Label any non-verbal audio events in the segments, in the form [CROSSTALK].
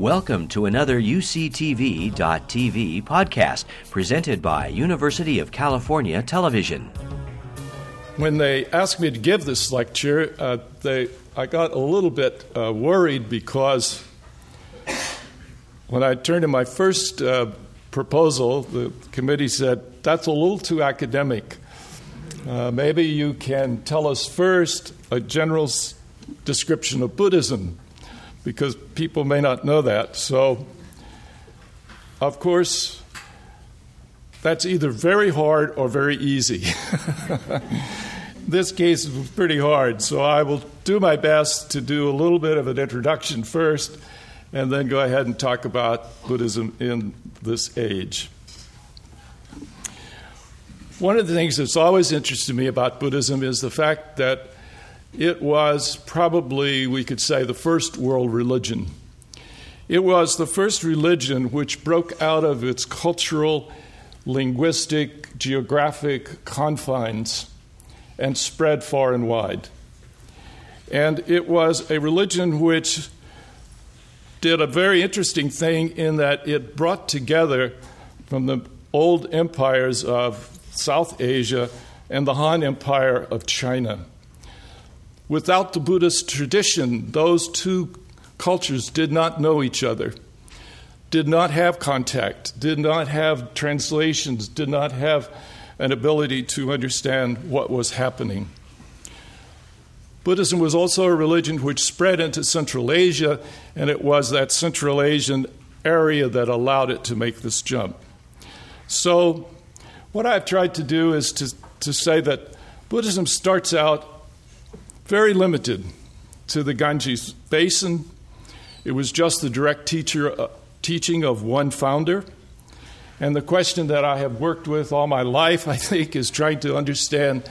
Welcome to another UCTV.tv podcast presented by University of California Television. When they asked me to give this lecture, uh, they, I got a little bit uh, worried because when I turned in my first uh, proposal, the committee said, That's a little too academic. Uh, maybe you can tell us first a general description of Buddhism, because people may not know that. So, of course, that's either very hard or very easy. [LAUGHS] this case is pretty hard, so I will do my best to do a little bit of an introduction first and then go ahead and talk about Buddhism in this age. One of the things that's always interested me about Buddhism is the fact that it was probably, we could say, the first world religion. It was the first religion which broke out of its cultural, linguistic, geographic confines and spread far and wide. And it was a religion which did a very interesting thing in that it brought together from the old empires of South Asia and the Han Empire of China. Without the Buddhist tradition, those two cultures did not know each other, did not have contact, did not have translations, did not have an ability to understand what was happening. Buddhism was also a religion which spread into Central Asia, and it was that Central Asian area that allowed it to make this jump. So, what I've tried to do is to, to say that Buddhism starts out very limited to the Ganges Basin. It was just the direct teacher, uh, teaching of one founder. And the question that I have worked with all my life, I think, is trying to understand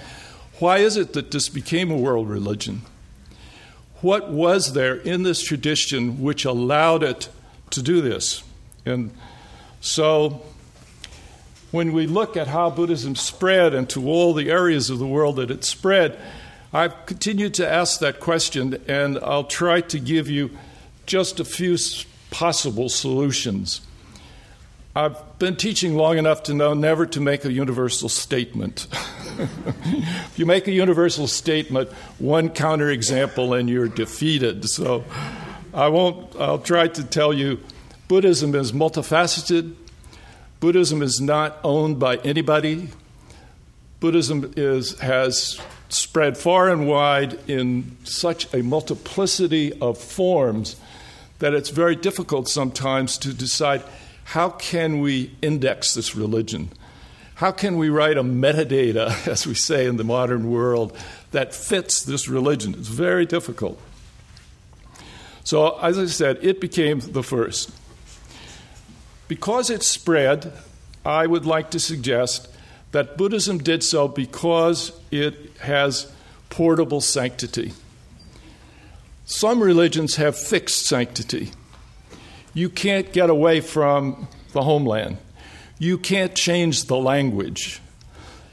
why is it that this became a world religion? What was there in this tradition which allowed it to do this? And so when we look at how Buddhism spread into all the areas of the world that it spread, I've continued to ask that question, and I'll try to give you just a few possible solutions. I've been teaching long enough to know never to make a universal statement. [LAUGHS] if you make a universal statement, one counterexample and you're defeated. So I won't, I'll try to tell you Buddhism is multifaceted. Buddhism is not owned by anybody. Buddhism is, has spread far and wide in such a multiplicity of forms that it's very difficult sometimes to decide how can we index this religion? How can we write a metadata, [LAUGHS] as we say in the modern world, that fits this religion? It's very difficult. So, as I said, it became the first. Because it spread, I would like to suggest that Buddhism did so because it has portable sanctity. Some religions have fixed sanctity. You can't get away from the homeland. You can't change the language.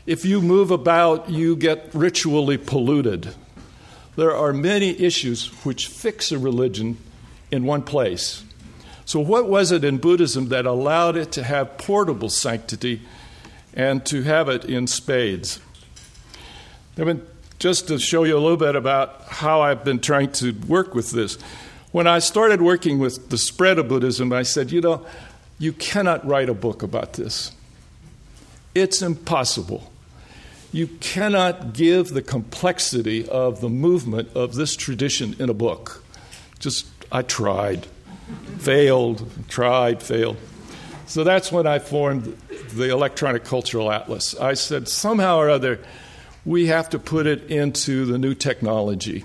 If you move about, you get ritually polluted. There are many issues which fix a religion in one place. So, what was it in Buddhism that allowed it to have portable sanctity and to have it in spades? I mean, just to show you a little bit about how I've been trying to work with this. When I started working with the spread of Buddhism, I said, you know, you cannot write a book about this. It's impossible. You cannot give the complexity of the movement of this tradition in a book. Just, I tried, failed, tried, failed. So that's when I formed the Electronic Cultural Atlas. I said, somehow or other, we have to put it into the new technology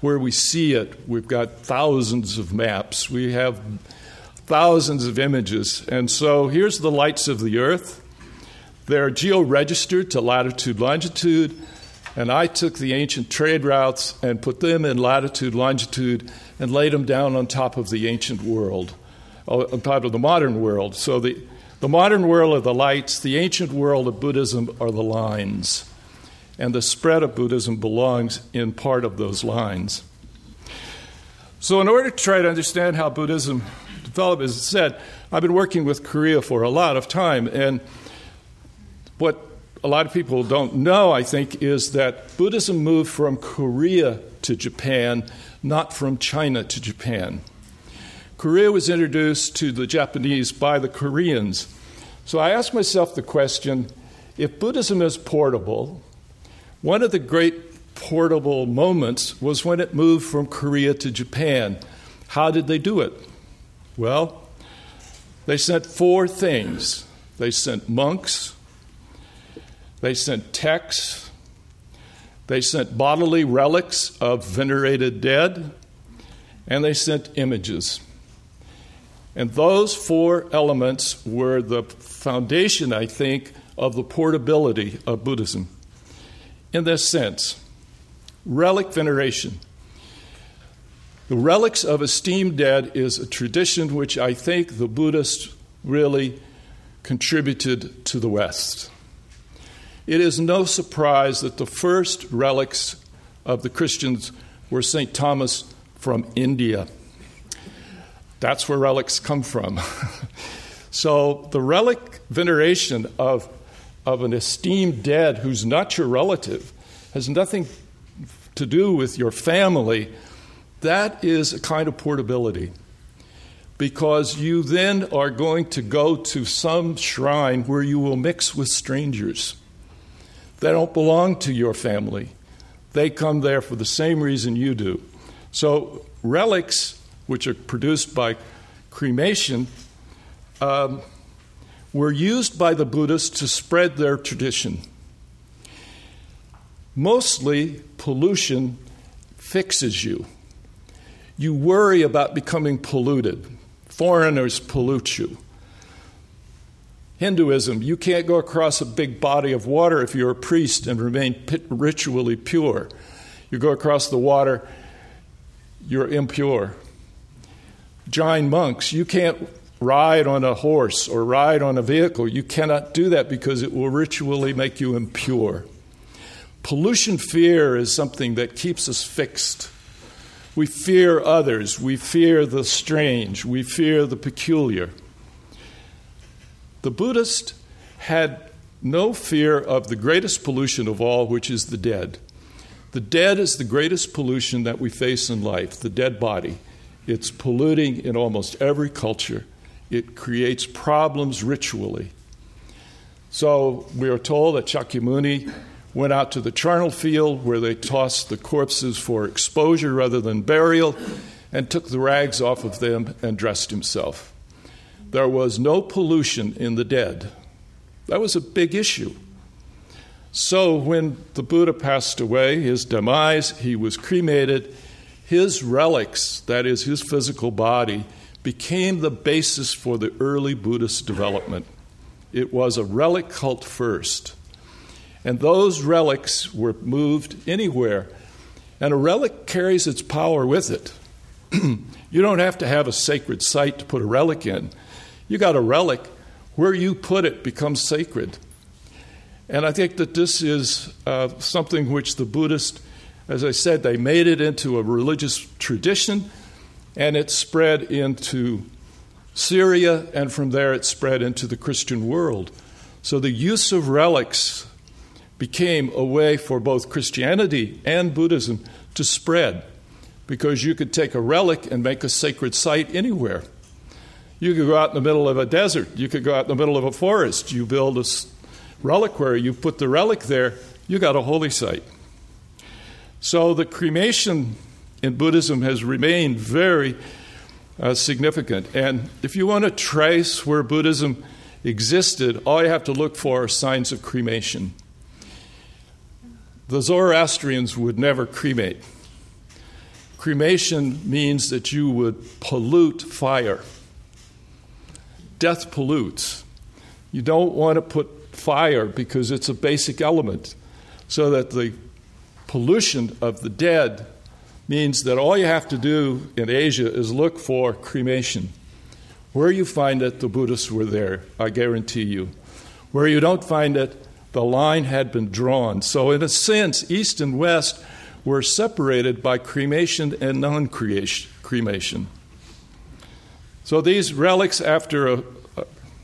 where we see it. We've got thousands of maps, we have thousands of images. And so here's the lights of the Earth. They're geo-registered to latitude, longitude, and I took the ancient trade routes and put them in latitude, longitude, and laid them down on top of the ancient world, Uh, top of the modern world. So the, the modern world are the lights, the ancient world of Buddhism are the lines. And the spread of Buddhism belongs in part of those lines. So, in order to try to understand how Buddhism developed, As I said, I've been working with Korea for a lot of time, and what a lot of people don't know, I think, is that Buddhism moved from Korea to Japan, not from China to Japan. Korea was introduced to the Japanese by the Koreans. So I asked myself the question if Buddhism is portable, one of the great portable moments was when it moved from Korea to Japan. How did they do it? Well, they sent four things they sent monks, they sent texts, they sent bodily relics of venerated dead, and they sent images. And those four elements were the foundation, I think, of the portability of Buddhism. In this sense, relic veneration. The relics of esteemed dead is a tradition which I think the Buddhists really contributed to the West. It is no surprise that the first relics of the Christians were St. Thomas from India. That's where relics come from. [LAUGHS] so the relic veneration of, of an esteemed dead who's not your relative has nothing to do with your family. That is a kind of portability because you then are going to go to some shrine where you will mix with strangers. They don't belong to your family. They come there for the same reason you do. So, relics which are produced by cremation, um, were used by the Buddhists to spread their tradition. Mostly, pollution fixes you. You worry about becoming polluted. Foreigners pollute you. Hinduism, you can't go across a big body of water if you're a priest and remain ritually pure. You go across the water, you're impure. Jain monks, you can't ride on a horse or ride on a vehicle. You cannot do that because it will ritually make you impure. Pollution fear is something that keeps us fixed. We fear others, we fear the strange, we fear the peculiar. The Buddhist had no fear of the greatest pollution of all, which is the dead. The dead is the greatest pollution that we face in life, the dead body. It's polluting in almost every culture. It creates problems ritually. So we are told that Shakyamuni went out to the charnel field where they tossed the corpses for exposure rather than burial and took the rags off of them and dressed himself. There was no pollution in the dead. That was a big issue. So when the Buddha passed away, his demise, he was cremated his relics, that is, his physical body, became the basis for the early Buddhist development. It was a relic cult first. And those relics were moved anywhere. And a relic carries its power with it. [CLEARS THROAT] you don't have to have a sacred site to put a relic in. You got a relic, where you put it becomes sacred. And I think that this is uh, something which the Buddhist as I said, they made it into a religious tradition and it spread into Syria, and from there it spread into the Christian world. So the use of relics became a way for both Christianity and Buddhism to spread because you could take a relic and make a sacred site anywhere. You could go out in the middle of a desert, you could go out in the middle of a forest, you build a reliquary, you put the relic there, you got a holy site. So the cremation in Buddhism has remained very uh, significant. And if you want to trace where Buddhism existed, all you have to look for are signs of cremation. The Zoroastrians would never cremate. Cremation means that you would pollute fire. Death pollutes. You don't want to put fire because it's a basic element so that the pollution of the dead means that all you have to do in Asia is look for cremation. Where you find it, the Buddhists were there, I guarantee you. Where you don't find it, the line had been drawn. So, in a sense, East and West were separated by cremation and non cremation. So these relics, after a,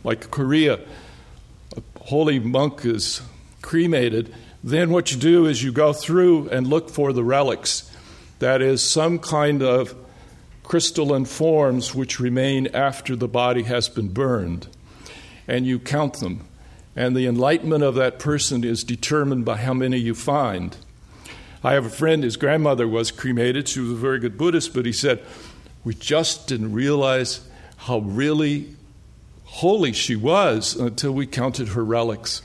like Korea, a holy monk is cremated, then what you do is you go through and look for the relics. That is, some kind of crystalline forms which remain after the body has been burned. And you count them. And the enlightenment of that person is determined by how many you find. I have a friend, his grandmother was cremated. She was a very good Buddhist, but he said, We just didn't realize how really holy she was until we counted her relics.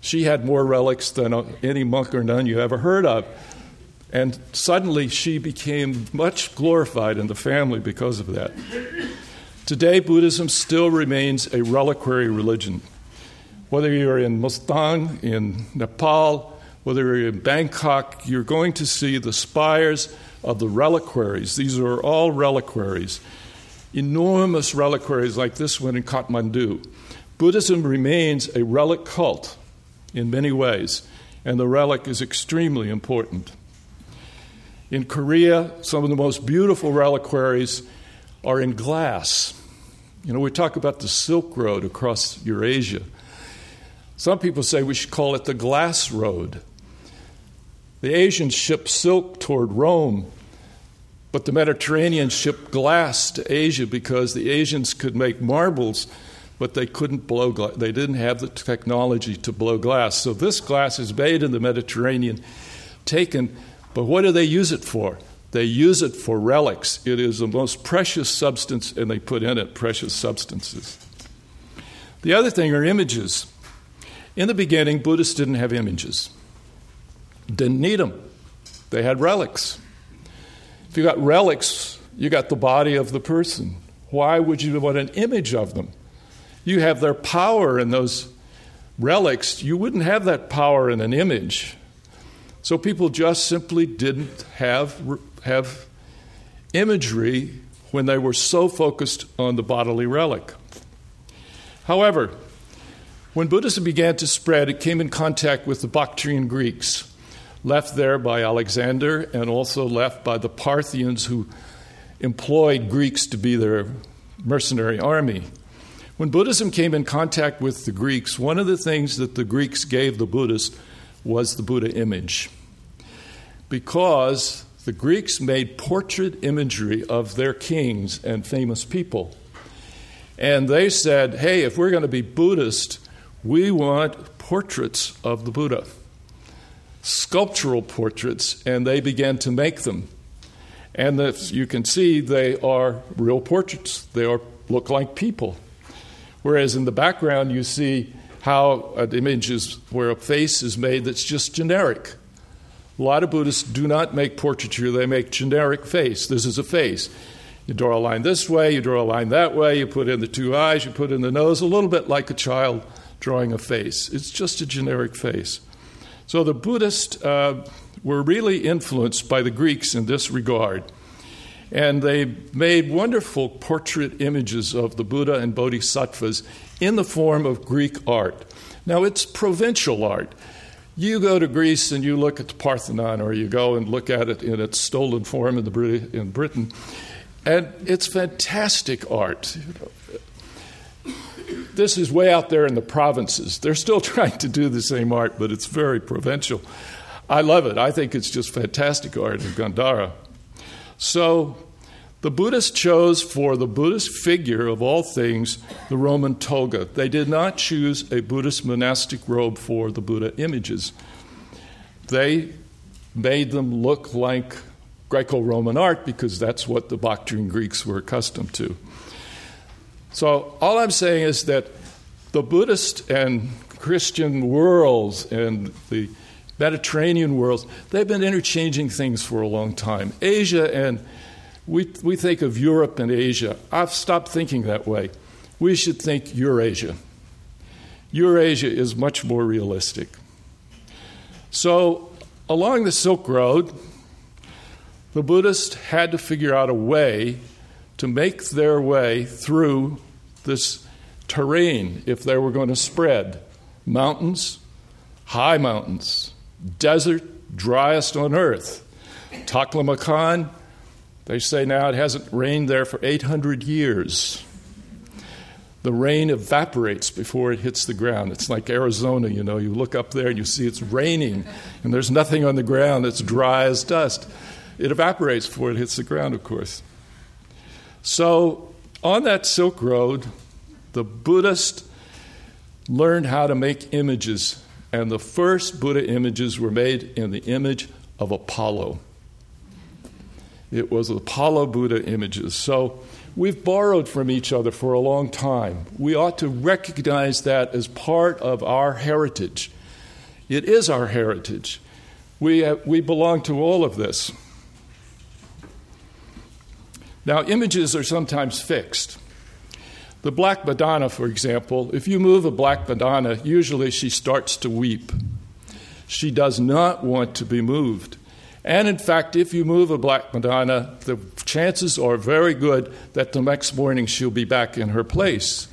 She had more relics than any monk or nun you ever heard of. And suddenly she became much glorified in the family because of that. Today, Buddhism still remains a reliquary religion. Whether you're in Mustang, in Nepal, whether you're in Bangkok, you're going to see the spires of the reliquaries. These are all reliquaries, enormous reliquaries like this one in Kathmandu. Buddhism remains a relic cult in many ways, and the relic is extremely important. In Korea, some of the most beautiful reliquaries are in glass. You know, we talk about the Silk Road across Eurasia. Some people say we should call it the Glass Road. The Asians shipped silk toward Rome, but the Mediterranean shipped glass to Asia because the Asians could make marbles, but they couldn't blow glass. They didn't have the technology to blow glass. So this glass is made in the Mediterranean, taken but what do they use it for? They use it for relics. It is the most precious substance, and they put in it precious substances. The other thing are images. In the beginning, Buddhists didn't have images, didn't need them. They had relics. If you got relics, you got the body of the person. Why would you want an image of them? You have their power in those relics. You wouldn't have that power in an image. So people just simply didn't have, have imagery when they were so focused on the bodily relic. However, when Buddhism began to spread, it came in contact with the Bactrian Greeks, left there by Alexander and also left by the Parthians who employed Greeks to be their mercenary army. When Buddhism came in contact with the Greeks, one of the things that the Greeks gave the Buddhists was the Buddha image. Because the Greeks made portrait imagery of their kings and famous people. And they said, hey, if we're going to be Buddhist, we want portraits of the Buddha, sculptural portraits, and they began to make them. And as you can see, they are real portraits. They are, look like people. Whereas in the background, you see how an image is where a face is made that's just generic. A lot of Buddhists do not make portraiture, they make generic face. This is a face. You draw a line this way, you draw a line that way, you put in the two eyes, you put in the nose, a little bit like a child drawing a face. It's just a generic face. So the Buddhists uh, were really influenced by the Greeks in this regard. And they made wonderful portrait images of the Buddha and Bodhisattvas in the form of Greek art. Now, it's provincial art. You go to Greece and you look at the Parthenon, or you go and look at it in its stolen form in, Brit- in Britain, and it's fantastic art. This is way out there in the provinces. They're still [LAUGHS] trying to do the same art, but it's very provincial. I love it. I think it's just fantastic art in Gandhara. So the Buddhists chose for the Buddhist figure of all things the Roman toga. They did not choose a Buddhist monastic robe for the Buddha images. They made them look like Greco Roman art because that's what the Bactrian Greeks were accustomed to. So, all I'm saying is that the Buddhist and Christian worlds and the Mediterranean worlds, they've been interchanging things for a long time. Asia and we, we think of Europe and Asia. I've stopped thinking that way. We should think Eurasia. Eurasia is much more realistic. So, along the Silk Road, the Buddhists had to figure out a way to make their way through this terrain if they were going to spread. Mountains, high mountains, desert, driest on earth. Taklamakan, They say now it hasn't rained there for 800 years. The rain evaporates before it hits the ground. It's like Arizona, you know, you look up there and you see it's raining, and there's nothing on the ground, it's dry as dust. It evaporates before it hits the ground, of course. So, on that Silk Road, the Buddhist learned how to make images, and the first Buddha images were made in the image of Apollo. It was Apollo Buddha images. So we've borrowed from each other for a long time. We ought to recognize that as part of our heritage. It is our heritage. We, have, we belong to all of this. Now, images are sometimes fixed. The Black Madonna, for example, if you move a Black Madonna, usually she starts to weep. She does not want to be moved. And in fact, if you move a Black Madonna, the chances are very good that the next morning she'll be back in her place.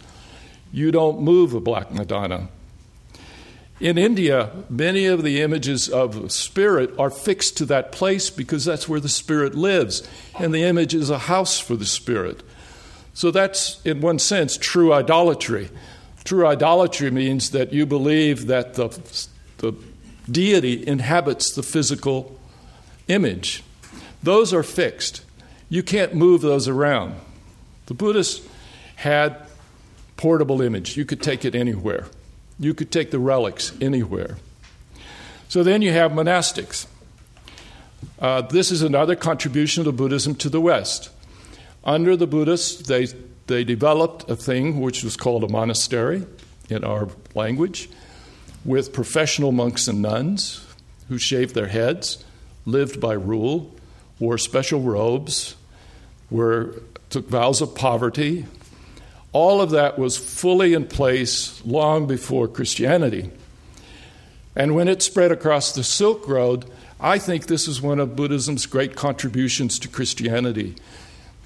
You don't move a Black Madonna. In India, many of the images of spirit are fixed to that place because that's where the spirit lives, and the image is a house for the spirit. So that's, in one sense, true idolatry. True idolatry means that you believe that the, the deity inhabits the physical image. Those are fixed. You can't move those around. The Buddhists had portable image. You could take it anywhere. You could take the relics anywhere. So then you have monastics. Uh, this is another contribution of Buddhism to the West. Under the Buddhists, they, they developed a thing which was called a monastery in our language, with professional monks and nuns who shaved their heads, lived by rule, wore special robes, were, took vows of poverty. All of that was fully in place long before Christianity. And when it spread across the Silk Road, I think this is one of Buddhism's great contributions to Christianity,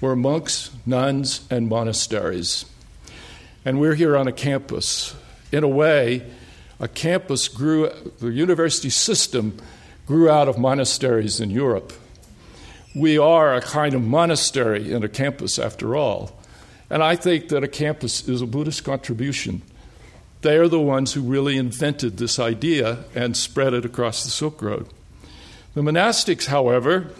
were monks, nuns, and monasteries. And we're here on a campus. In a way, a campus grew, the university system grew out of monasteries in Europe. We are a kind of monastery in a campus, after all. And I think that a campus is a Buddhist contribution. They are the ones who really invented this idea and spread it across the Silk Road. The monastics, however,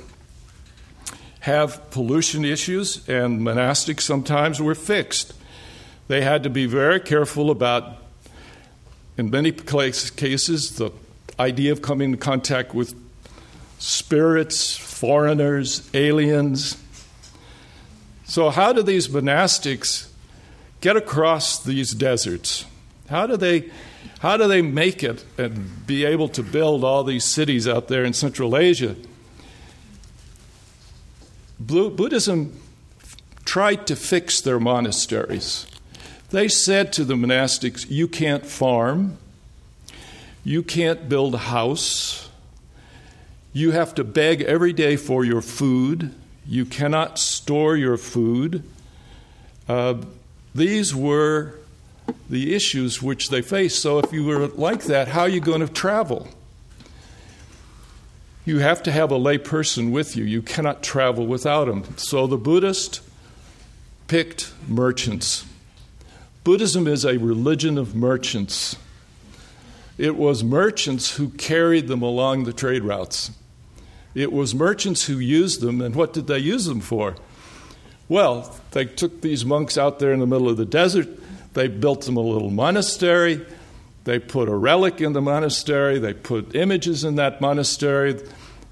have pollution issues, and monastics sometimes were fixed. They had to be very careful about, in many cases, the idea of coming in contact with spirits, foreigners, aliens. So, how do these monastics get across these deserts? How do they, how do they make it and be able to build all these cities out there in Central Asia? Buddhism tried to fix their monasteries. They said to the monastics, You can't farm, you can't build a house. You have to beg every day for your food. You cannot store your food. Uh, these were the issues which they faced. So, if you were like that, how are you going to travel? You have to have a lay person with you. You cannot travel without him. So, the Buddhist picked merchants. Buddhism is a religion of merchants. It was merchants who carried them along the trade routes. It was merchants who used them, and what did they use them for? Well, they took these monks out there in the middle of the desert, they built them a little monastery, they put a relic in the monastery, they put images in that monastery.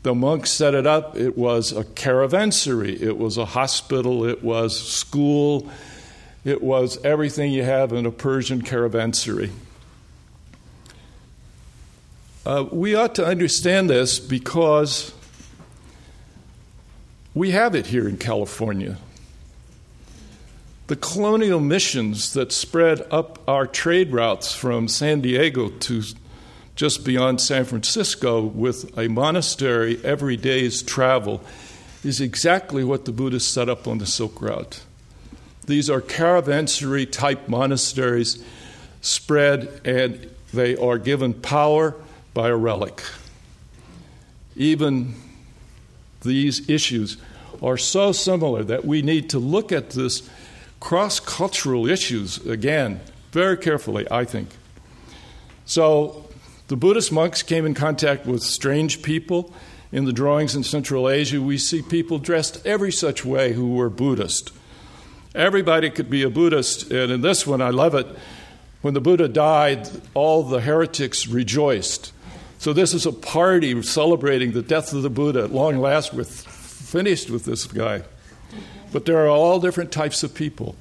The monks set it up. It was a caravansary, it was a hospital, it was school, it was everything you have in a Persian caravansary. Uh, we ought to understand this because we have it here in California. The colonial missions that spread up our trade routes from San Diego to just beyond San Francisco with a monastery every day's travel is exactly what the Buddhists set up on the Silk Route. These are caravansary type monasteries spread, and they are given power by a relic. Even these issues are so similar that we need to look at this cross cultural issues again very carefully, I think. So, the Buddhist monks came in contact with strange people. In the drawings in Central Asia, we see people dressed every such way who were Buddhist. Everybody could be a Buddhist, and in this one, I love it. When the Buddha died, all the heretics rejoiced. So, this is a party celebrating the death of the Buddha. At long last, we're finished with this guy. But there are all different types of people.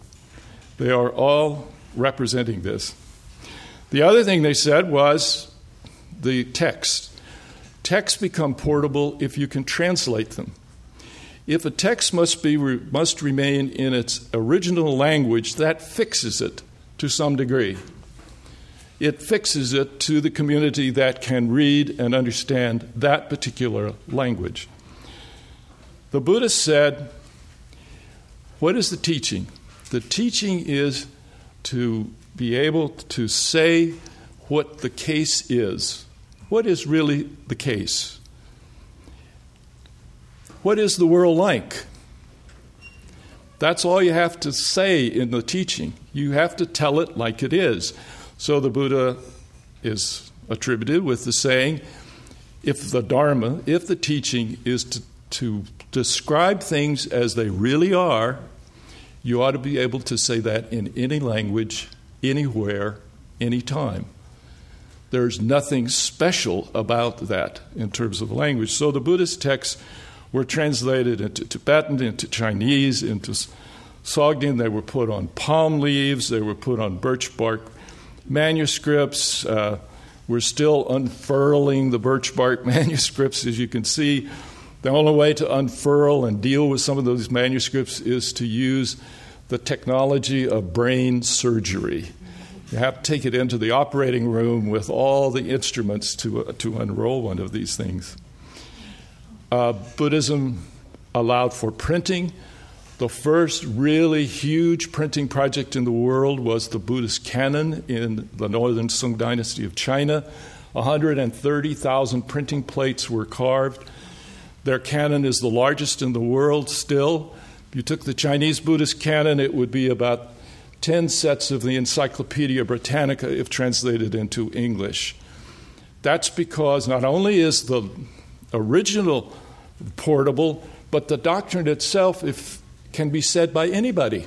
They are all representing this. The other thing they said was the text. Texts become portable if you can translate them. If a text must, be, must remain in its original language, that fixes it to some degree. It fixes it to the community that can read and understand that particular language. The Buddha said, What is the teaching? The teaching is to be able to say what the case is. What is really the case? What is the world like? That's all you have to say in the teaching. You have to tell it like it is. So the Buddha is attributed with the saying if the Dharma, if the teaching is to, to describe things as they really are, you ought to be able to say that in any language, anywhere, anytime. There's nothing special about that in terms of language. So the Buddhist texts were translated into Tibetan, into Chinese, into Sogdian. They were put on palm leaves, they were put on birch bark manuscripts. Uh, we're still unfurling the birch bark [LAUGHS] manuscripts, as you can see. The only way to unfurl and deal with some of those manuscripts is to use the technology of brain surgery. You have to take it into the operating room with all the instruments to, uh, to unroll one of these things. Uh, Buddhism allowed for printing. The first really huge printing project in the world was the Buddhist canon in the northern Sung dynasty of China. 130,000 printing plates were carved. Their canon is the largest in the world still. If you took the Chinese Buddhist canon, it would be about 10 sets of the Encyclopedia Britannica if translated into English. That's because not only is the original portable, but the doctrine itself if, can be said by anybody.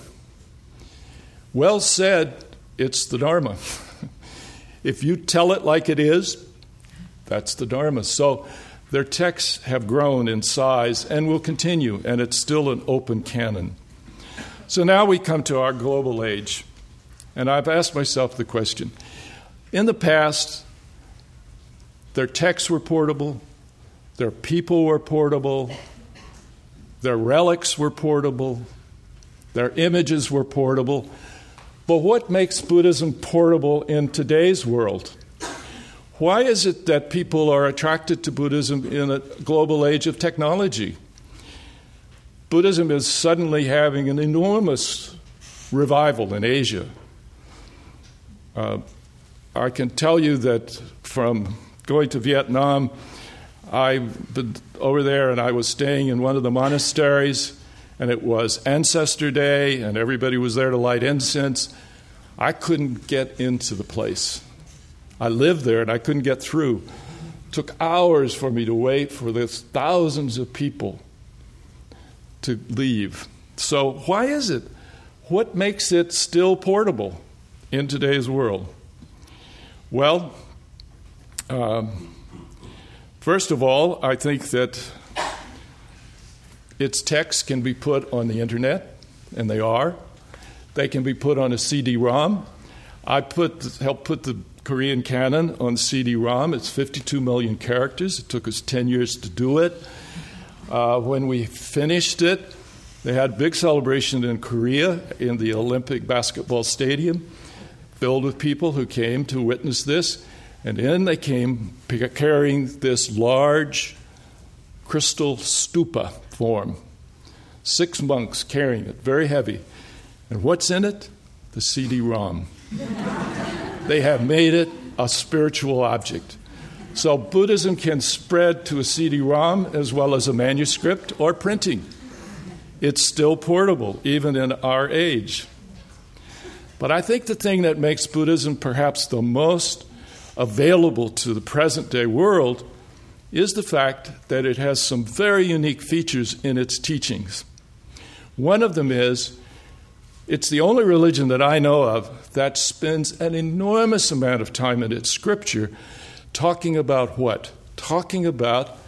Well said, it's the Dharma. [LAUGHS] if you tell it like it is, that's the Dharma. So their texts have grown in size and will continue, and it's still an open canon. So now we come to our global age, and I've asked myself the question in the past, their texts were portable, their people were portable, their relics were portable, their images were portable. But what makes Buddhism portable in today's world? Why is it that people are attracted to Buddhism in a global age of technology? Buddhism is suddenly having an enormous revival in Asia. Uh, I can tell you that from going to Vietnam, I've been over there and I was staying in one of the monasteries, and it was Ancestor Day, and everybody was there to light incense. I couldn't get into the place. I lived there and I couldn't get through. It took hours for me to wait for this thousands of people to leave. So, why is it? What makes it still portable in today's world? Well, um, first of all, I think that its text can be put on the internet, and they are. They can be put on a CD-ROM. I put helped put the Korean canon on CD-ROM. It's 52 million characters. It took us 10 years to do it. Uh, when we finished it, they had a big celebration in Korea in the Olympic basketball stadium, filled with people who came to witness this. And in they came carrying this large crystal stupa form. Six monks carrying it, very heavy. And what's in it? The CD ROM. They have made it a spiritual object. So Buddhism can spread to a CD ROM as well as a manuscript or printing. It's still portable, even in our age. But I think the thing that makes Buddhism perhaps the most available to the present day world is the fact that it has some very unique features in its teachings. One of them is it's the only religion that I know of that spends an enormous amount of time in its scripture talking about what? Talking about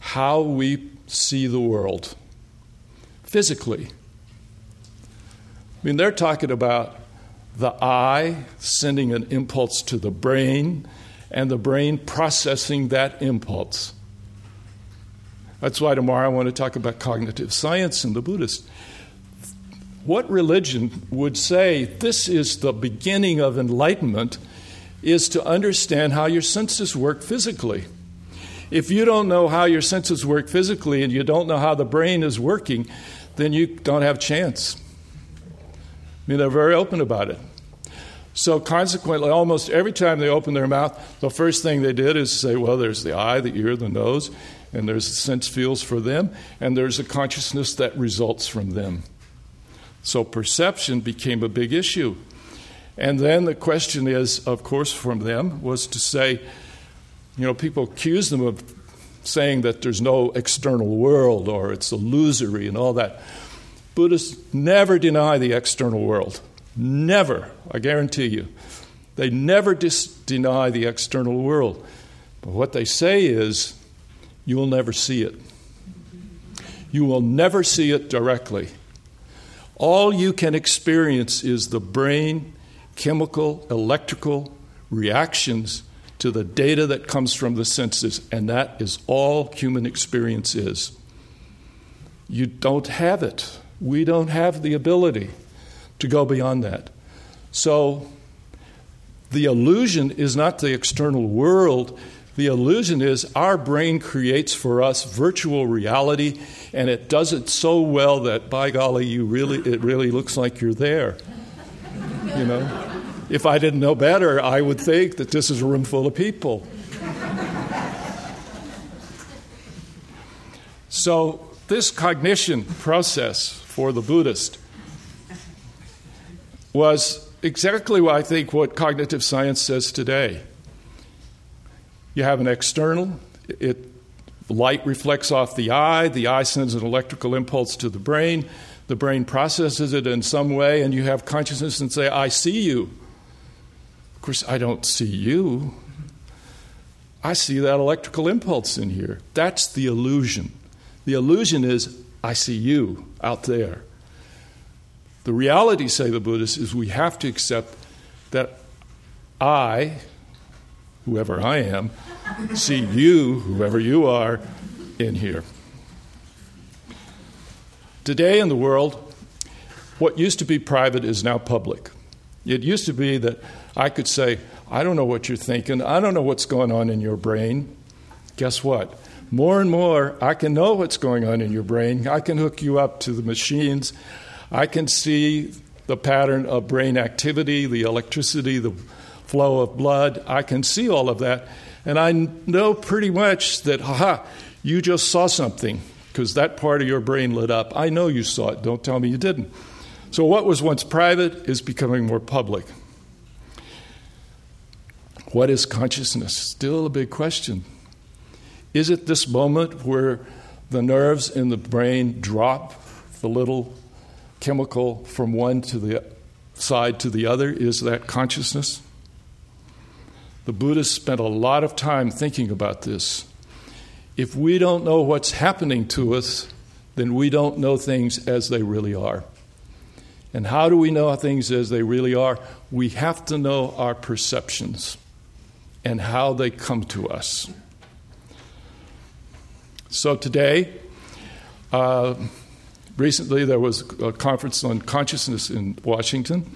how we see the world physically. I mean, they're talking about the eye sending an impulse to the brain, and the brain processing that impulse. That's why tomorrow I want to talk about cognitive science and the Buddhist. What religion would say this is the beginning of enlightenment is to understand how your senses work physically. If you don't know how your senses work physically and you don't know how the brain is working, then you don't have chance. I mean, they're very open about it. So, consequently, almost every time they open their mouth, the first thing they did is say, well, there's the eye, the ear, the nose, and there's the sense fields for them, and there's a consciousness that results from them. So, perception became a big issue. And then the question is, of course, from them was to say, you know, people accuse them of saying that there's no external world or it's illusory and all that. Buddhists never deny the external world. Never, I guarantee you. They never dis- deny the external world. But what they say is, you will never see it. You will never see it directly. All you can experience is the brain, chemical, electrical reactions to the data that comes from the senses, and that is all human experience is. You don't have it. We don't have the ability to go beyond that. So, the illusion is not the external world. The illusion is our brain creates for us virtual reality, and it does it so well that, by golly, you really, it really looks like you're there. You know? If I didn't know better, I would think that this is a room full of people. so, this cognition process for the Buddhist was exactly what I think what cognitive science says today. You have an external, it light reflects off the eye, the eye sends an electrical impulse to the brain, the brain processes it in some way, and you have consciousness and say, I see you. Of course, I don't see you. I see that electrical impulse in here. That's the illusion. The illusion is, I see you out there. The reality, say the Buddhists, is we have to accept that I, whoever I am, see you, whoever you are, in here. Today in the world, what used to be private is now public. It used to be that I could say, I don't know what you're thinking. I don't know what's going on in your brain. Guess what? More and more, I can know what's going on in your brain. I can hook you up to the machines. I can see the pattern of brain activity, the electricity, the flow of blood. I can see all of that. And I know pretty much that, haha, you just saw something because that part of your brain lit up. I know you saw it. Don't tell me you didn't. So, what was once private is becoming more public. What is consciousness? Still a big question. Is it this moment where the nerves in the brain drop the little chemical from one to the side to the other? Is that consciousness? The Buddhists spent a lot of time thinking about this. If we don't know what's happening to us, then we don't know things as they really are. And how do we know things as they really are? We have to know our perceptions and how they come to us. So today, uh, recently there was a conference on consciousness in Washington.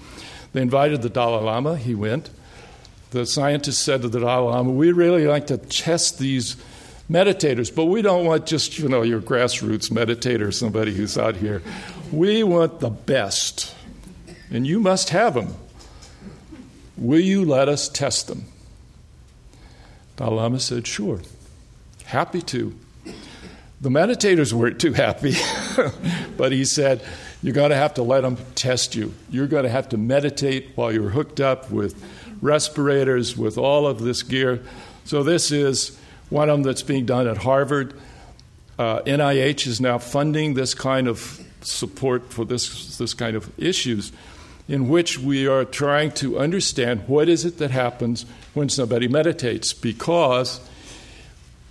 They invited the Dalai Lama, he went. The scientists said to the Dalai Lama, We really like to test these meditators, but we don't want just, you know, your grassroots meditator, somebody who's out here. We want the best, and you must have them. Will you let us test them? Dalai Lama said, Sure, happy to. The meditators weren't too happy [LAUGHS] but he said, You're going to have to let them test you. You're going to have to meditate while you're hooked up with respirators, with all of this gear. So, this is one of them that's being done at Harvard. Uh, NIH is now funding this kind of support for this, this kind of issues in which we are trying to understand what is it that happens when somebody meditates because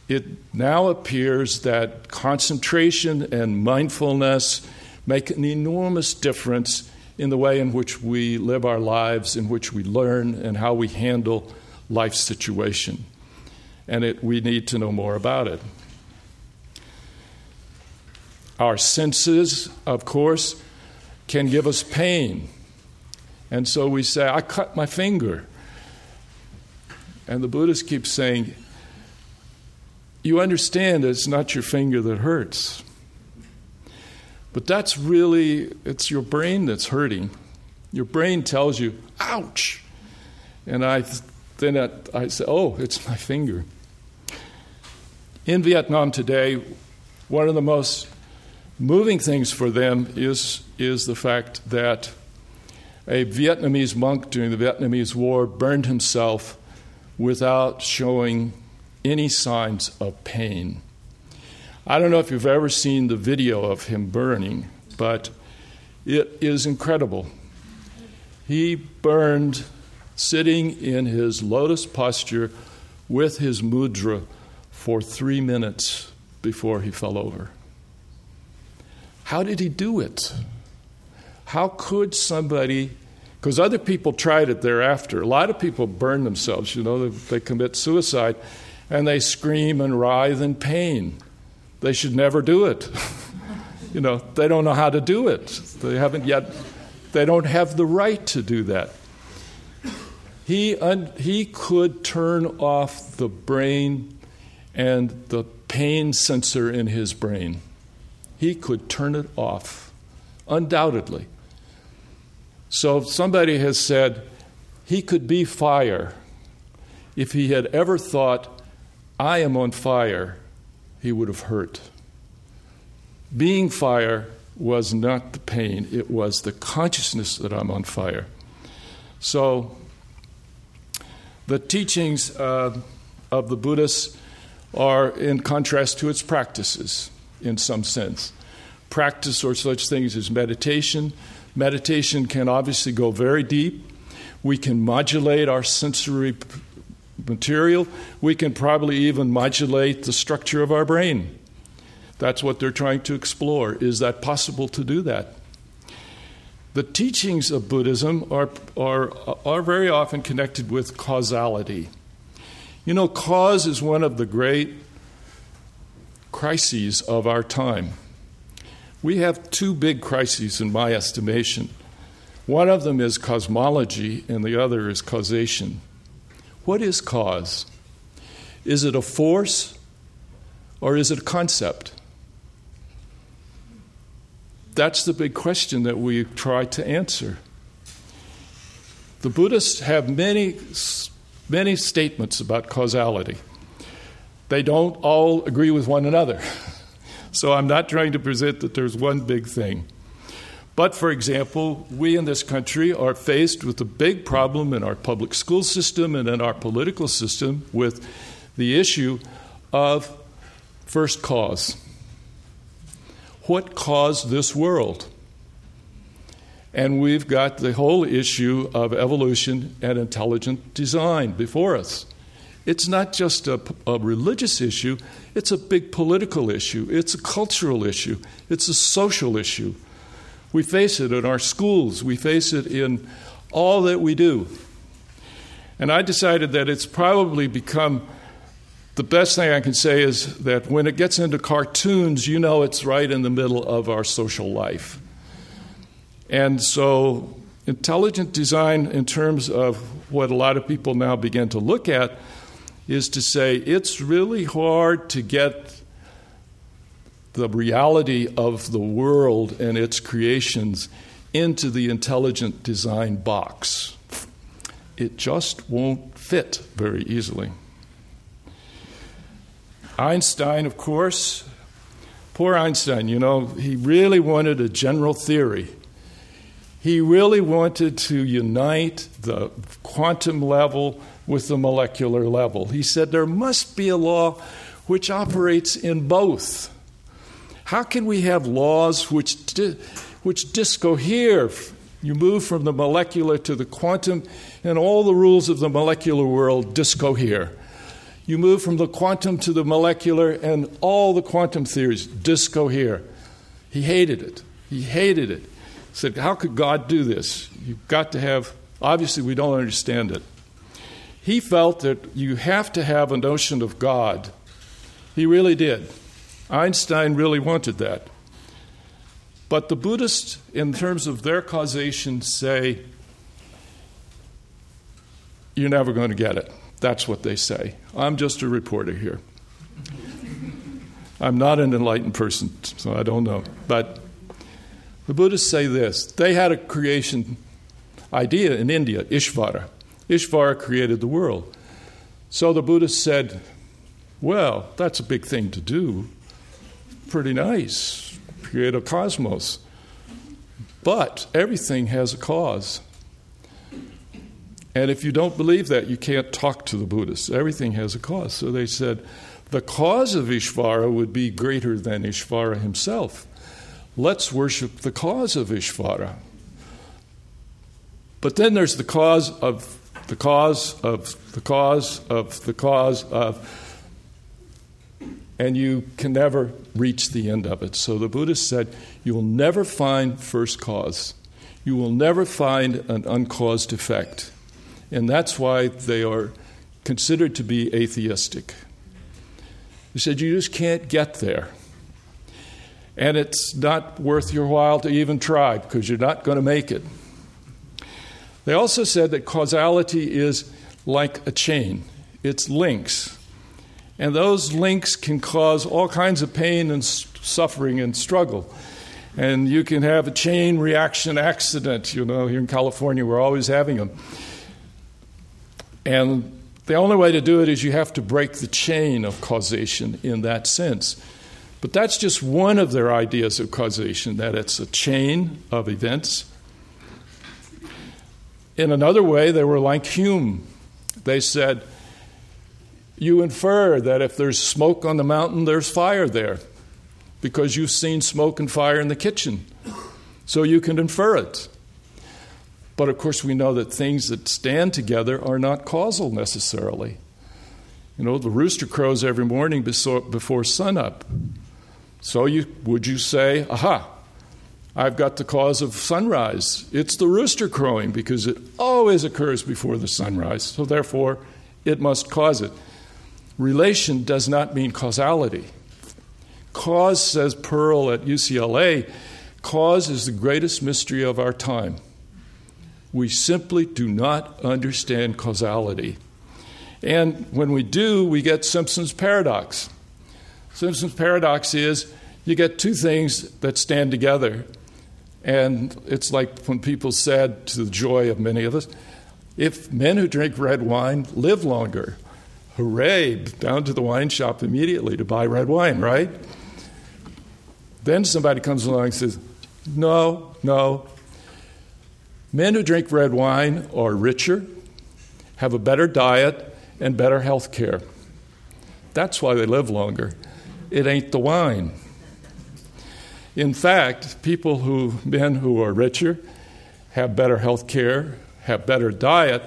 it now appears that concentration and mindfulness make an enormous difference in the way in which we live our lives, in which we learn, and how we handle life situation. And it, we need to know more about it. Our senses, of course, can give us pain. And so we say, I cut my finger. And the Buddhist keeps saying, You understand it's not your finger that hurts. But that's really, it's your brain that's hurting. Your brain tells you, ouch. And I, then I, I say, oh, it's my finger. In Vietnam today, one of the most moving things for them is, is the fact that a Vietnamese monk during the Vietnamese War burned himself without showing any signs of pain. I don't know if you've ever seen the video of him burning, but it is incredible. He burned sitting in his lotus posture with his mudra for three minutes before he fell over. How did he do it? How could somebody, because other people tried it thereafter. A lot of people burn themselves, you know, they, they commit suicide and they scream and writhe in pain. They should never do it. [LAUGHS] you know, they don't know how to do it. They haven't yet, they don't have the right to do that. He, un, he could turn off the brain and the pain sensor in his brain he could turn it off, undoubtedly. So somebody has said he could be fire. If he had ever thought, I am on fire, he would have hurt. Being fire was not the pain, it was the consciousness that I'm on fire. So, the teachings uh, of the Buddhists are in contrast to its practices in some sense. Practice or such things as meditation. Meditation can obviously go very deep. We can modulate our sensory material. We can probably even modulate the structure of our brain. That's what they're trying to explore. Is that possible to do that? The teachings of Buddhism are, are, are very often connected with causality. You know, cause is one of the great crises of our time. We have two big crises, in my estimation. One of them is cosmology, and the other is causation. What is cause? Is it a force or is it a concept? That's the big question that we try to answer. The Buddhists have many, many statements about causality they don't all agree with one another. [LAUGHS] so I'm not trying to present that there's one big thing. But for example, we in this country are faced with a big problem in our public school system and in our political system with the issue of first cause. What caused this world? And we've got the whole issue of evolution and intelligent design before us. It's not just a, a, religious issue, it's a big political issue, it's a cultural issue, it's a social issue. We face it in our schools, we face it in all that we do. And I decided that it's probably become the best thing I can say is that when it gets into cartoons, you know it's right in the middle of our social life. And so, intelligent design, in terms of what a lot of people now begin to look at, is to say it's really hard to get the reality of the world and its creations into the intelligent design box. It just won't fit very easily. Einstein, of course, Poor Einstein, you know, he really wanted a general theory. He really wanted to unite the quantum level with the molecular level. He said there must be a law which operates in both. How can we have laws which, di- which discohere? You move from the molecular to the quantum, and all the rules of the molecular world discohere. You move from the quantum to the molecular, and all the quantum theories discohere. He hated it. He hated it. He said, How could God do this? You've got to have, obviously, we don't understand it. He felt that you have to have a notion of God. He really did. Einstein really wanted that. But the Buddhists, in terms of their causation, say, You're never going to get it. That's what they say. I'm just a reporter here. I'm not an enlightened person, so I don't know. But the Buddhists say this they had a creation idea in India, Ishvara. Ishvara created the world. So the Buddhists said, well, that's a big thing to do. Pretty nice. Create a cosmos. But everything has a cause. And if you don't believe that, you can't talk to the Buddhists. Everything has a cause. So they said the cause of Ishvara would be greater than Ishvara himself. Let's worship the cause of Ishvara. But then there's the cause of the cause of the cause of the cause of, and you can never reach the end of it. So the Buddhist said, You will never find first cause, you will never find an uncaused effect. And that's why they are considered to be atheistic. He said, You just can't get there. And it's not worth your while to even try because you're not going to make it. They also said that causality is like a chain, it's links. And those links can cause all kinds of pain and suffering and struggle. And you can have a chain reaction accident. You know, here in California, we're always having them. And the only way to do it is you have to break the chain of causation in that sense. But that's just one of their ideas of causation, that it's a chain of events. In another way, they were like Hume. They said, You infer that if there's smoke on the mountain, there's fire there, because you've seen smoke and fire in the kitchen. So you can infer it. But of course, we know that things that stand together are not causal necessarily. You know, the rooster crows every morning before sunup. So you, would you say, aha, I've got the cause of sunrise? It's the rooster crowing because it always occurs before the sunrise. So therefore, it must cause it. Relation does not mean causality. Cause, says Pearl at UCLA, cause is the greatest mystery of our time we simply do not understand causality. And when we do, we get Simpson's paradox. Simpson's paradox is you get two things that stand together. And it's like when people said, to the joy of many of us, if men who drink red wine live longer, hooray, down to the wine shop immediately to buy red wine, right? Then somebody comes along and says, no, no, Men who drink red wine are richer, have a better diet, and better health care. That's why they live longer. It ain't the wine. In fact, people who, men who are richer, have better health care, have better diet,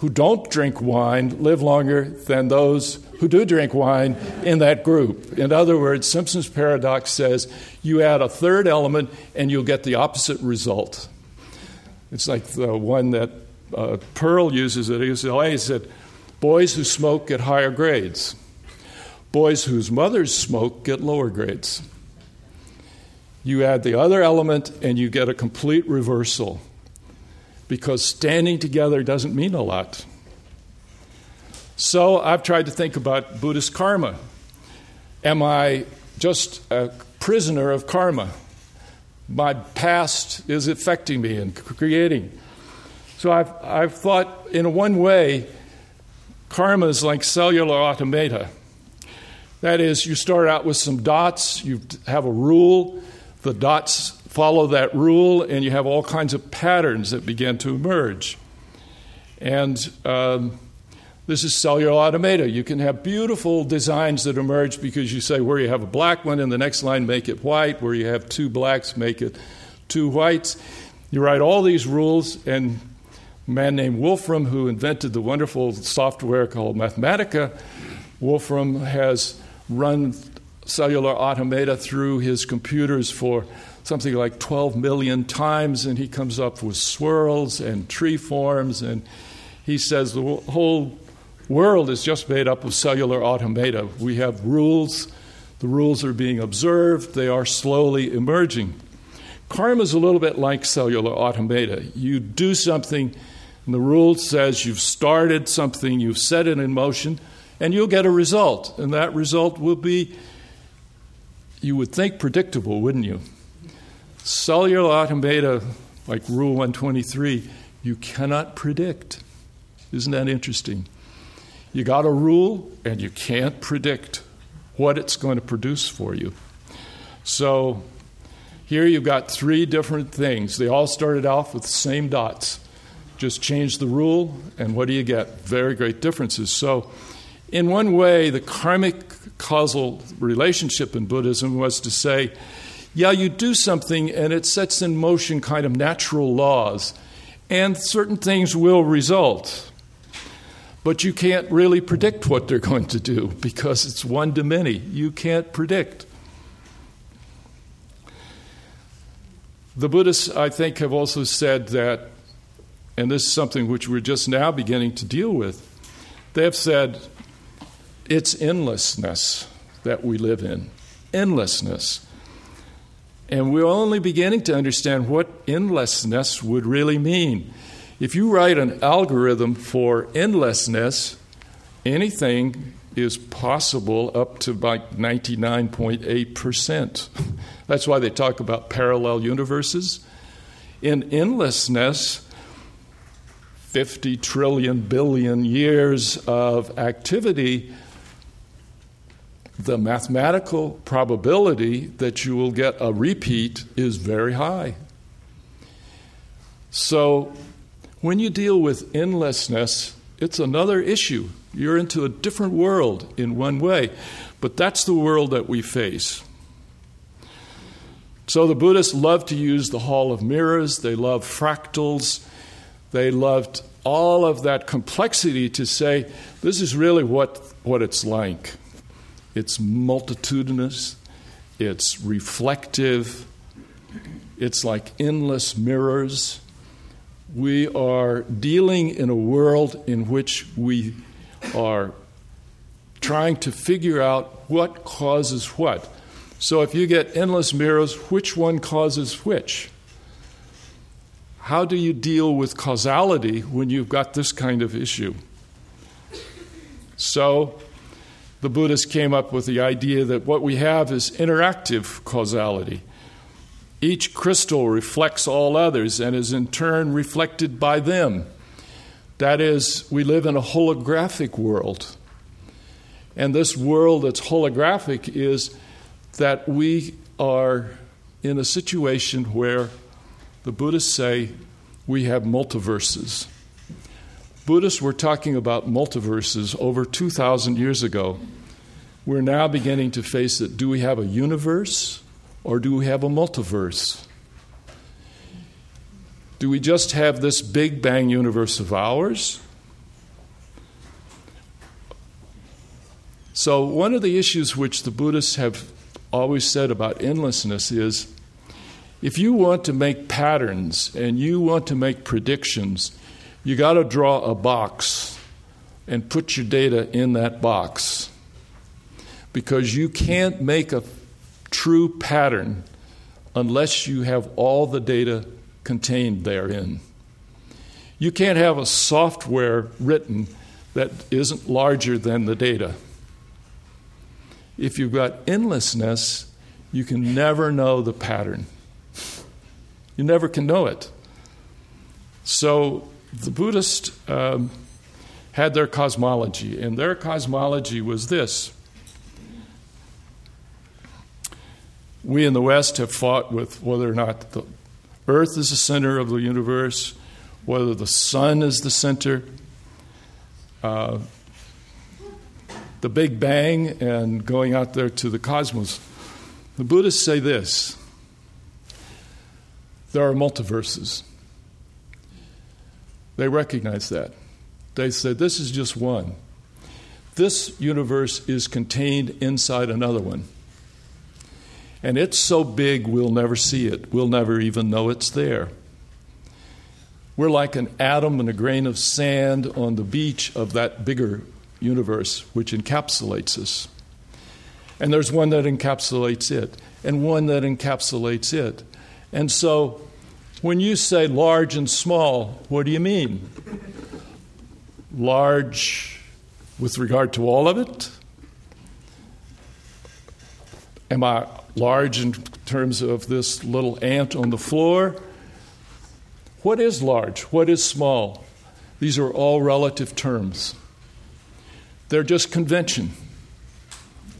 who don't drink wine live longer than those who do drink wine in that group. In other words, Simpson's paradox says you add a third element and you'll get the opposite result. It's like the one that uh, Pearl uses at UCLA. He said, Boys who smoke get higher grades. Boys whose mothers smoke get lower grades. You add the other element and you get a complete reversal because standing together doesn't mean a lot. So I've tried to think about Buddhist karma. Am I just a prisoner of karma? my past is affecting me and creating. So I've, I've thought, in one way, karma is like cellular automata. That is, you start out with some dots, you have a rule, the dots follow that rule, and you have all kinds of patterns that begin to emerge. And um, this is cellular automata. You can have beautiful designs that emerge because you say where you have a black one in the next line, make it white, where you have two blacks, make it two whites. You write all these rules, and a man named Wolfram, who invented the wonderful software called Mathematica, Wolfram has run cellular automata through his computers for something like 12 million times, and he comes up with swirls and tree forms, and he says the whole world is just made up of cellular automata. We have rules, the rules are being observed, they are slowly emerging. Karma is a little bit like cellular automata. You do something, and the rule says you've started something, you've set it in motion, and you'll get a result. And that result will be, you would think, predictable, wouldn't you? Cellular automata, like Rule 123, you cannot predict. Isn't that interesting? You got a rule, and you can't predict what it's going to produce for you. So here you've got three different things. They all started off with the same dots. Just change the rule, and what do you get? Very great differences. So, in one way, the karmic causal relationship in Buddhism was to say, yeah, you do something and it sets in motion kind of natural laws, and certain things will result. But you can't really predict what they're going to do because it's one to many. You can't predict. The Buddhists, I think, have also said that, and this is something which we're just now beginning to deal with, they have said it's endlessness that we live in. Endlessness. And we're only beginning to understand what endlessness would really mean. If you write an algorithm for endlessness, anything is possible up to like 99.8%. [LAUGHS] That's why they talk about parallel universes. In endlessness, 50 trillion billion years of activity, the mathematical probability that you will get a repeat is very high. So when you deal with endlessness, it's another issue. You're into a different world in one way, but that's the world that we face. So the Buddhists love to use the Hall of Mirrors, they love fractals, they loved all of that complexity to say this is really what, what it's like. It's multitudinous, it's reflective, it's like endless mirrors we are dealing in a world in which we are trying to figure out what causes what. So if you get endless mirrors, which one causes which? How do you deal with causality when you've got this kind of issue? So the Buddhists came up with the idea that what we have is interactive causality. Each crystal reflects all others and is in turn reflected by them. That is, we live in a holographic world. And this world that's holographic is that we are in a situation where the Buddhists say we have multiverses. Buddhists were talking about multiverses over 2,000 years ago. We're now beginning to face it. Do we have a universe? Or do we have a multiverse? Do we just have this Big Bang universe of ours? So, one of the issues which the Buddhists have always said about endlessness is if you want to make patterns and you want to make predictions, you got to draw a box and put your data in that box. Because you can't make a true pattern unless you have all the data contained therein. You can't have a software written that isn't larger than the data. If you've got endlessness, you can never know the pattern. You never can know it. So the Buddhists um, had their cosmology, and their cosmology was this we in the West have fought with whether or not the Earth is the center of the universe, whether the sun is the center. Uh, the Big Bang and going out there to the cosmos. The Buddhists say this there are multiverses. They recognize that. They say this is just one. This universe is contained inside another one. And it's so big we'll never see it. We'll never even know it's there. We're like an atom and a grain of sand on the beach of that bigger universe which encapsulates us. And there's one that encapsulates it, and one that encapsulates it. And so, when you say large and small, what do you mean? Large with regard to all of it? Am I large in terms of this little ant on the floor? What is large? What is small? These are all relative terms. They're just convention.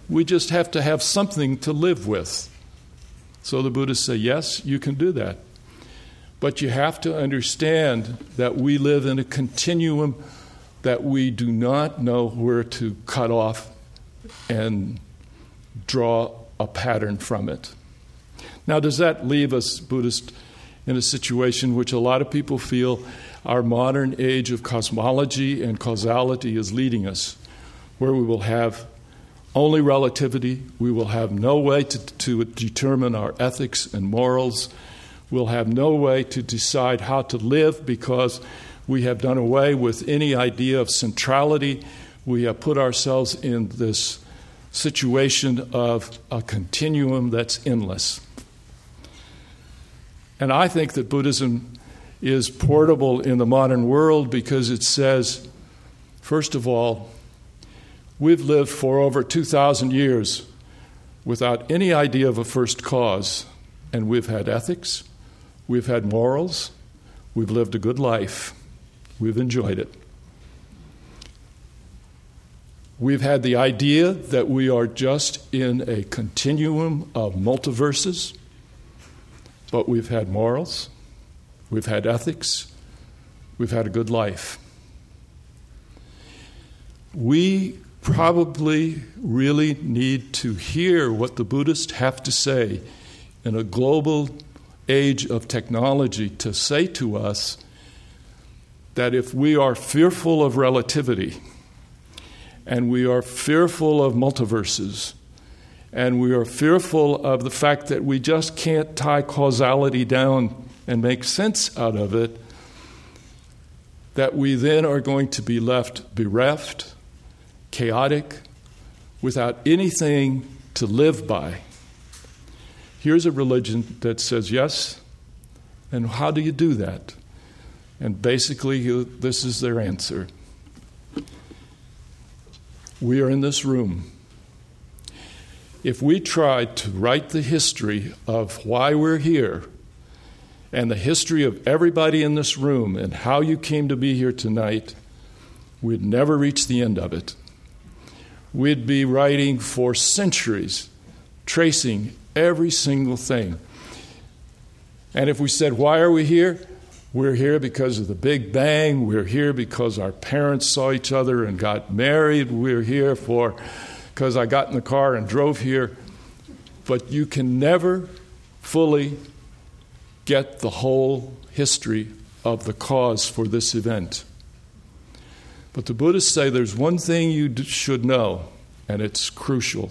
We just have to have something to live with. So the Buddhists say, yes, you can do that. But you have to understand that we live in a continuum that we do not know where to cut off and draw a pattern from it. Now, does that leave us, Buddhists, in a situation which a lot of people feel our modern age of cosmology and causality is leading us? where we will have only relativity, we will have no way to, to determine our ethics and morals, we'll have no way to decide how to live because we have done away with any idea of centrality. We have put ourselves in this situation of a continuum that's endless. And I think that Buddhism is portable in the modern world because it says, first of all, We've lived for over 2,000 years without any idea of a first cause, and we've had ethics, we've had morals, we've lived a good life, we've enjoyed it. We've had the idea that we are just in a continuum of multiverses, but we've had morals, we've had ethics, we've had a good life. We probably really need to hear what the Buddhists have to say in a global age of technology to say to us that if we are fearful of relativity and we are fearful of multiverses and we are fearful of the fact that we just can't tie causality down and make sense out of it, that we then are going to be left bereft chaotic, without anything to live by. Here's a religion that says yes, and how do you do that? And basically, this is their answer. We are in this room. If we tried to write the history of why we're here and the history of everybody in this room and how you came to be here tonight, we'd never reach the end of it we'd be writing for centuries, tracing every single thing. And if we said, Why are we here? We're here because of the Big Bang. We're here because our parents saw each other and got married. We're here for because I got in the car and drove here. But you can never fully get the whole history of the cause for this event. But the Buddhists say there's one thing you should know, and it's crucial.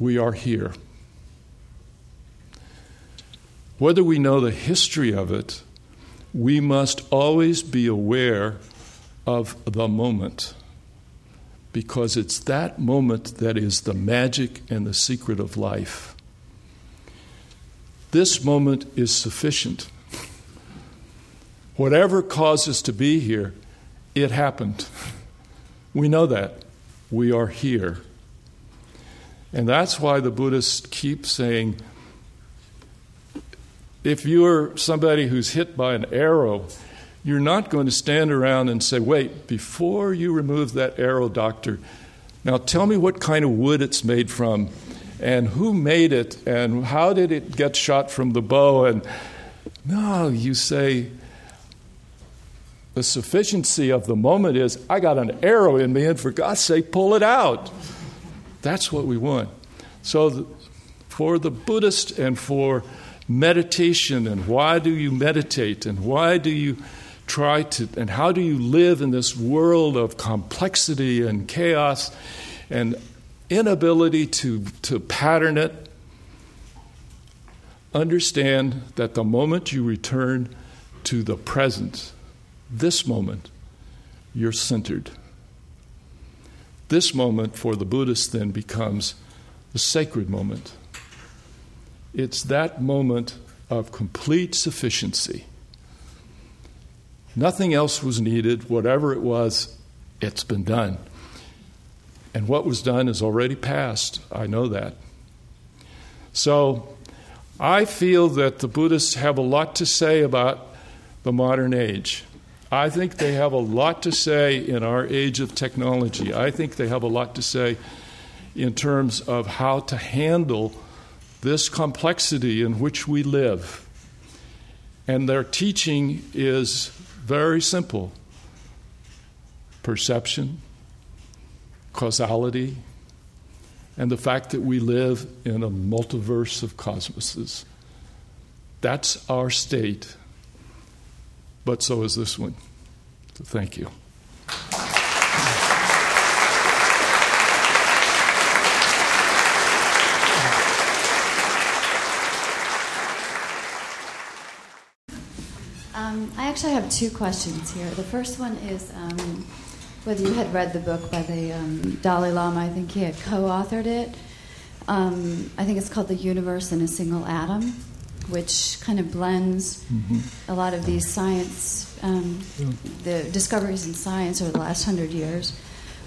We are here. Whether we know the history of it, we must always be aware of the moment because it's that moment that is the magic and the secret of life. This moment is sufficient Whatever caused us to be here, it happened. We know that. We are here. And that's why the Buddhists keep saying if you're somebody who's hit by an arrow, you're not going to stand around and say, wait, before you remove that arrow, doctor, now tell me what kind of wood it's made from and who made it and how did it get shot from the bow? And no you say the sufficiency of the moment is i got an arrow in me and for god's sake pull it out that's what we want so the, for the buddhist and for meditation and why do you meditate and why do you try to and how do you live in this world of complexity and chaos and inability to, to pattern it, understand that the moment you return to the present, this moment, you're centered. This moment for the Buddhist then becomes the sacred moment. It's that moment of complete sufficiency. Nothing else was needed. Whatever it was, it's been done. And what was done is already past. I know that. So I feel that the Buddhists have a lot to say about the modern age. I think they have a lot to say in our age of technology. I think they have a lot to say in terms of how to handle this complexity in which we live. And their teaching is very simple perception, causality, and the fact that we live in a multiverse of cosmoses. That's our state, but so is this one. So thank you. Um, I actually have two questions here. The first one is um, whether you had read the book by the um, Dalai Lama. I think he had co-authored it. Um, I think it's called "The Universe in a Single Atom," which kind of blends mm-hmm. a lot of these science, um, yeah. the discoveries in science over the last hundred years,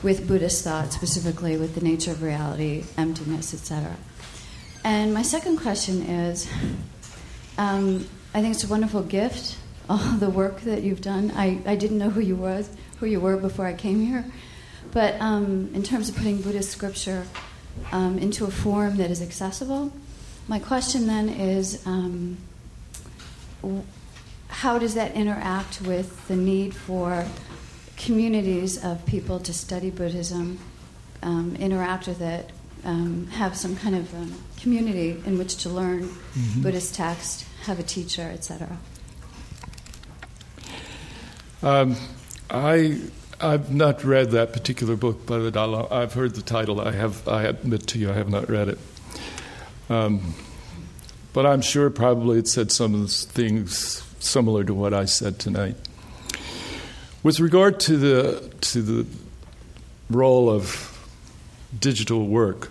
with Buddhist thought, specifically with the nature of reality, emptiness, etc. And my second question is, um, I think it's a wonderful gift all the work that you've done. I, I didn't know who you was who you were before I came here, but um, in terms of putting Buddhist scripture um, into a form that is accessible, my question then is, um, how does that interact with the need for communities of people to study Buddhism, um, interact with it, um, have some kind of um, community in which to learn mm-hmm. Buddhist text, have a teacher, etc. Um, I I've not read that particular book by the Dalai. I've heard the title. I have. I admit to you, I have not read it. Um, but I'm sure probably it said some of the things similar to what I said tonight. With regard to the to the role of digital work,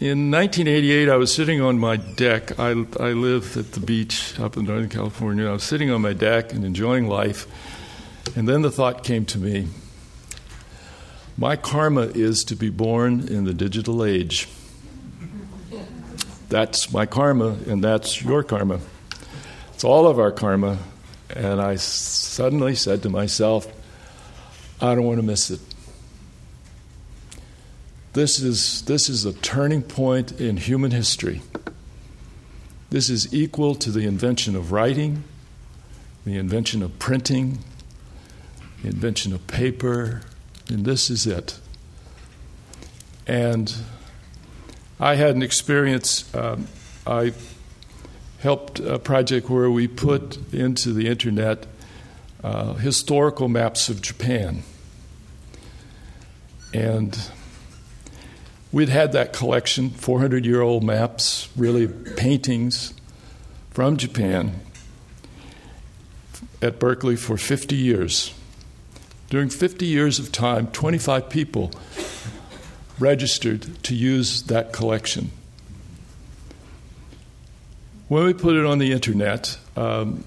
in 1988, I was sitting on my deck. I, I live at the beach up in Northern California. I was sitting on my deck and enjoying life. And then the thought came to me my karma is to be born in the digital age. That's my karma, and that's your karma. It's all of our karma. And I suddenly said to myself, I don't want to miss it. This is, this is a turning point in human history. This is equal to the invention of writing, the invention of printing, the invention of paper, and this is it. And I had an experience. Um, I helped a project where we put into the internet uh, historical maps of Japan. And We'd had that collection, 400 year old maps, really paintings from Japan at Berkeley for 50 years. During 50 years of time, 25 people registered to use that collection. When we put it on the internet, um,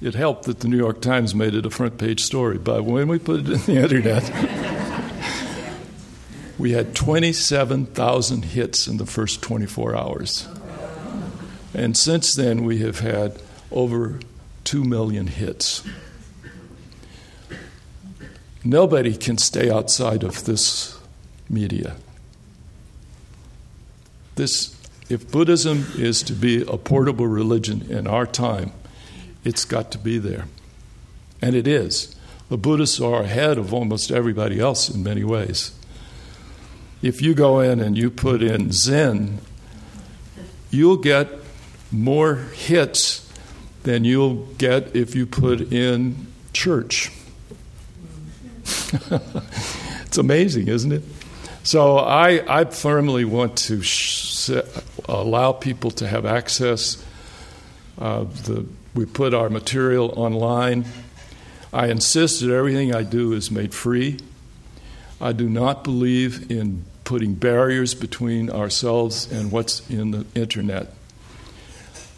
it helped that the New York Times made it a front page story, but when we put it in the [LAUGHS] internet, we had 27,000 hits in the first 24 hours. And since then, we have had over 2 million hits. Nobody can stay outside of this media. This, if Buddhism is to be a portable religion in our time, it's got to be there. And it is. The Buddhists are ahead of almost everybody else in many ways. If you go in and you put in Zen, you'll get more hits than you'll get if you put in church. [LAUGHS] it's amazing, isn't it? So I, I firmly want to sh- allow people to have access. Uh, the, we put our material online. I insist that everything I do is made free. I do not believe in putting barriers between ourselves and what's in the internet.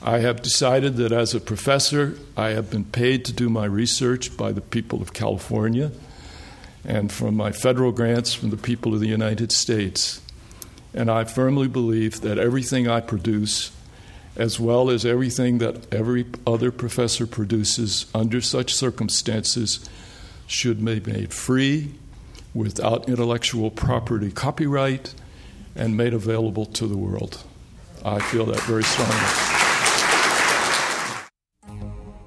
I have decided that as a professor, I have been paid to do my research by the people of California and from my federal grants from the people of the United States. And I firmly believe that everything I produce, as well as everything that every other professor produces under such circumstances, should be made free without intellectual property copyright and made available to the world. I feel that very strongly.